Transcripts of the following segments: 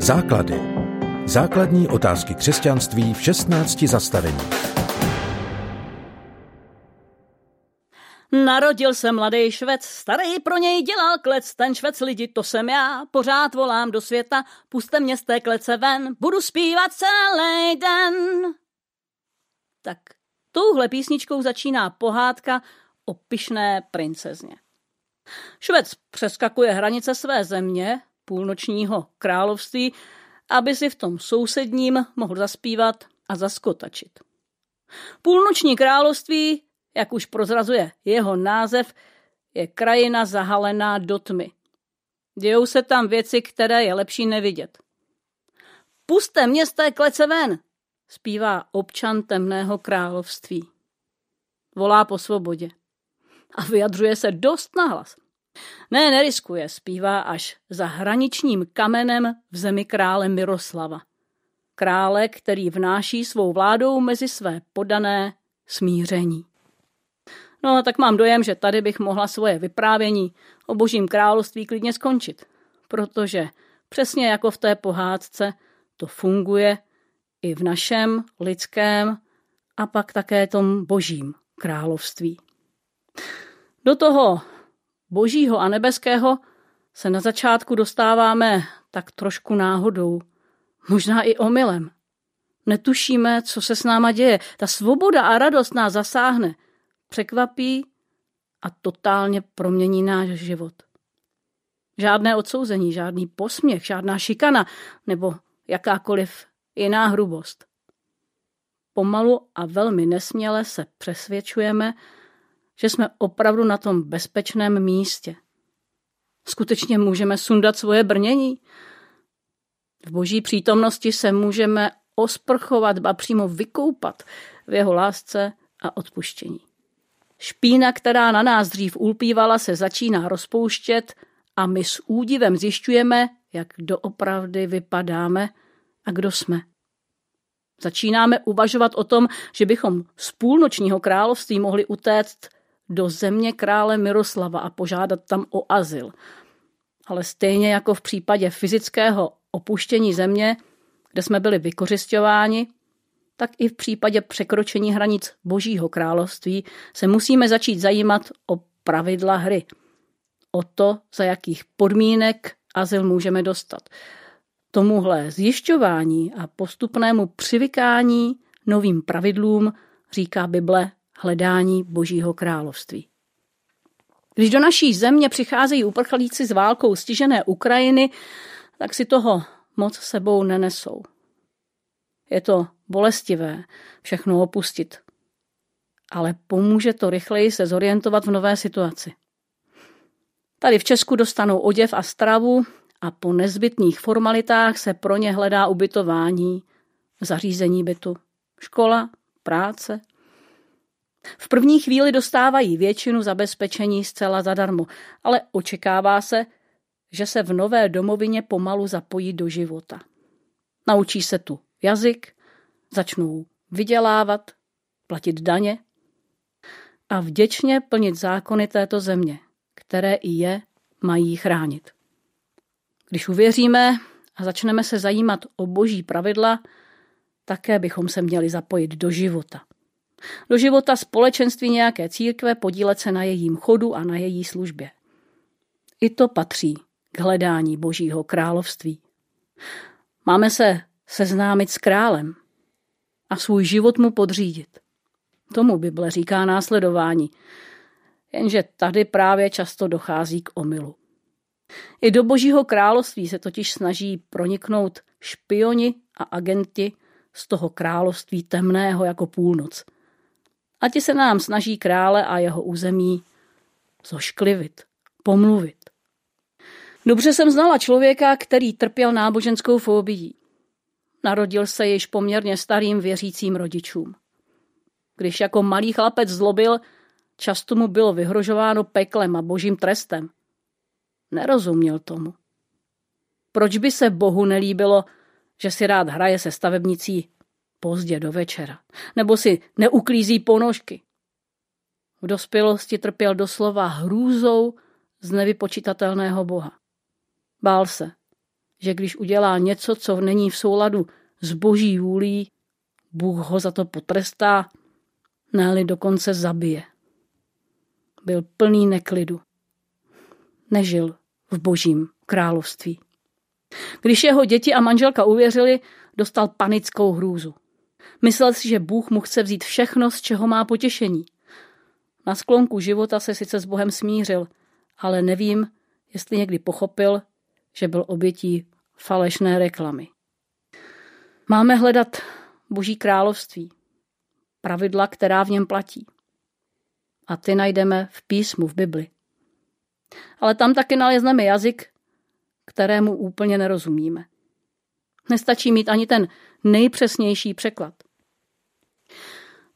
Základy. Základní otázky křesťanství v 16 zastavení. Narodil se mladý švec, starý pro něj dělal klec, ten švec lidi, to jsem já, pořád volám do světa, puste mě z té klece ven, budu zpívat celý den. Tak touhle písničkou začíná pohádka o pyšné princezně. Švec přeskakuje hranice své země, půlnočního království, aby si v tom sousedním mohl zaspívat a zaskotačit. Půlnoční království, jak už prozrazuje jeho název, je krajina zahalená do tmy. Dějou se tam věci, které je lepší nevidět. Puste mě z klece ven, zpívá občan temného království. Volá po svobodě a vyjadřuje se dost nahlas. Ne, neriskuje, zpívá až za hraničním kamenem v zemi krále Miroslava. Krále, který vnáší svou vládou mezi své podané smíření. No, tak mám dojem, že tady bych mohla svoje vyprávění o božím království klidně skončit, protože přesně jako v té pohádce to funguje i v našem lidském a pak také tom božím království. Do toho božího a nebeského se na začátku dostáváme tak trošku náhodou, možná i omylem. Netušíme, co se s náma děje. Ta svoboda a radost nás zasáhne, překvapí a totálně promění náš život. Žádné odsouzení, žádný posměch, žádná šikana nebo jakákoliv jiná hrubost. Pomalu a velmi nesměle se přesvědčujeme, že jsme opravdu na tom bezpečném místě. Skutečně můžeme sundat svoje brnění. V boží přítomnosti se můžeme osprchovat, a přímo vykoupat v jeho lásce a odpuštění. Špína, která na nás dřív ulpívala, se začíná rozpouštět a my s údivem zjišťujeme, jak doopravdy vypadáme a kdo jsme. Začínáme uvažovat o tom, že bychom z půlnočního království mohli utéct do země krále Miroslava a požádat tam o azyl. Ale stejně jako v případě fyzického opuštění země, kde jsme byli vykořišťováni, tak i v případě překročení hranic Božího království se musíme začít zajímat o pravidla hry. O to, za jakých podmínek azyl můžeme dostat. Tomuhle zjišťování a postupnému přivykání novým pravidlům říká Bible hledání Božího království. Když do naší země přicházejí uprchlíci z válkou stižené Ukrajiny, tak si toho moc sebou nenesou. Je to bolestivé všechno opustit, ale pomůže to rychleji se zorientovat v nové situaci. Tady v Česku dostanou oděv a stravu a po nezbytných formalitách se pro ně hledá ubytování, zařízení bytu, škola, práce, v první chvíli dostávají většinu zabezpečení zcela zadarmo, ale očekává se, že se v nové domovině pomalu zapojí do života. Naučí se tu jazyk, začnou vydělávat, platit daně a vděčně plnit zákony této země, které i je mají chránit. Když uvěříme a začneme se zajímat o boží pravidla, také bychom se měli zapojit do života do života společenství nějaké církve, podílet se na jejím chodu a na její službě. I to patří k hledání Božího království. Máme se seznámit s králem a svůj život mu podřídit. Tomu Bible říká následování, jenže tady právě často dochází k omylu. I do Božího království se totiž snaží proniknout špioni a agenti z toho království temného jako půlnoc – a ti se nám snaží krále a jeho území zošklivit, pomluvit. Dobře jsem znala člověka, který trpěl náboženskou fobií. Narodil se již poměrně starým věřícím rodičům. Když jako malý chlapec zlobil, často mu bylo vyhrožováno peklem a božím trestem. Nerozuměl tomu. Proč by se Bohu nelíbilo, že si rád hraje se stavebnicí pozdě do večera, nebo si neuklízí ponožky. V dospělosti trpěl doslova hrůzou z nevypočitatelného boha. Bál se, že když udělá něco, co není v souladu s boží vůlí, Bůh ho za to potrestá, ne dokonce zabije. Byl plný neklidu. Nežil v božím království. Když jeho děti a manželka uvěřili, dostal panickou hrůzu. Myslel si, že Bůh mu chce vzít všechno, z čeho má potěšení. Na sklonku života se sice s Bohem smířil, ale nevím, jestli někdy pochopil, že byl obětí falešné reklamy. Máme hledat Boží království, pravidla, která v něm platí. A ty najdeme v písmu, v Bibli. Ale tam taky nalezneme jazyk, kterému úplně nerozumíme. Nestačí mít ani ten nejpřesnější překlad.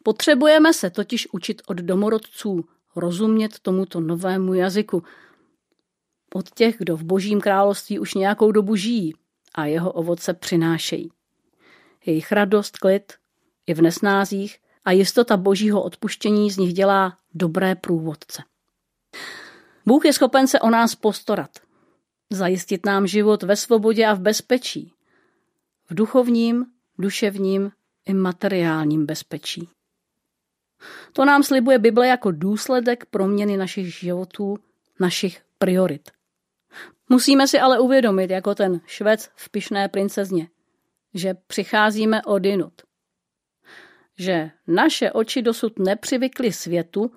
Potřebujeme se totiž učit od domorodců rozumět tomuto novému jazyku. Od těch, kdo v božím království už nějakou dobu žijí a jeho ovoce přinášejí. Jejich radost, klid i v nesnázích a jistota božího odpuštění z nich dělá dobré průvodce. Bůh je schopen se o nás postarat, zajistit nám život ve svobodě a v bezpečí, v duchovním, duševním i materiálním bezpečí. To nám slibuje Bible jako důsledek proměny našich životů, našich priorit. Musíme si ale uvědomit, jako ten švec v pišné princezně, že přicházíme odinut. Že naše oči dosud nepřivykly světu,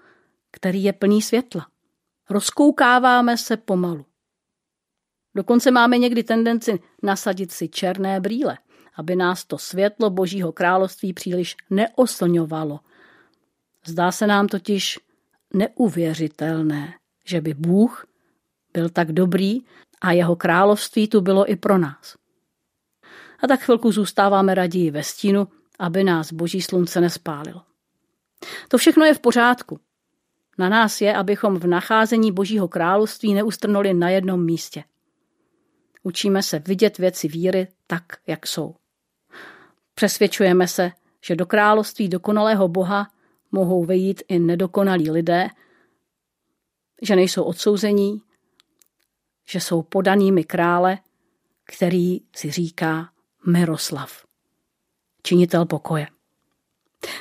který je plný světla. Rozkoukáváme se pomalu. Dokonce máme někdy tendenci nasadit si černé brýle, aby nás to světlo Božího království příliš neoslňovalo. Zdá se nám totiž neuvěřitelné, že by Bůh byl tak dobrý a jeho království tu bylo i pro nás. A tak chvilku zůstáváme raději ve stínu, aby nás boží slunce nespálilo. To všechno je v pořádku. Na nás je, abychom v nacházení božího království neustrnuli na jednom místě. Učíme se vidět věci víry tak, jak jsou. Přesvědčujeme se, že do království dokonalého Boha mohou vejít i nedokonalí lidé, že nejsou odsouzení, že jsou podanými krále, který si říká Miroslav, činitel pokoje.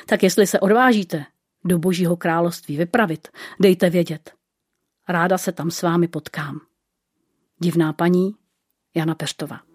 Tak jestli se odvážíte do Božího království vypravit, dejte vědět. Ráda se tam s vámi potkám. Divná paní Jana Peštová.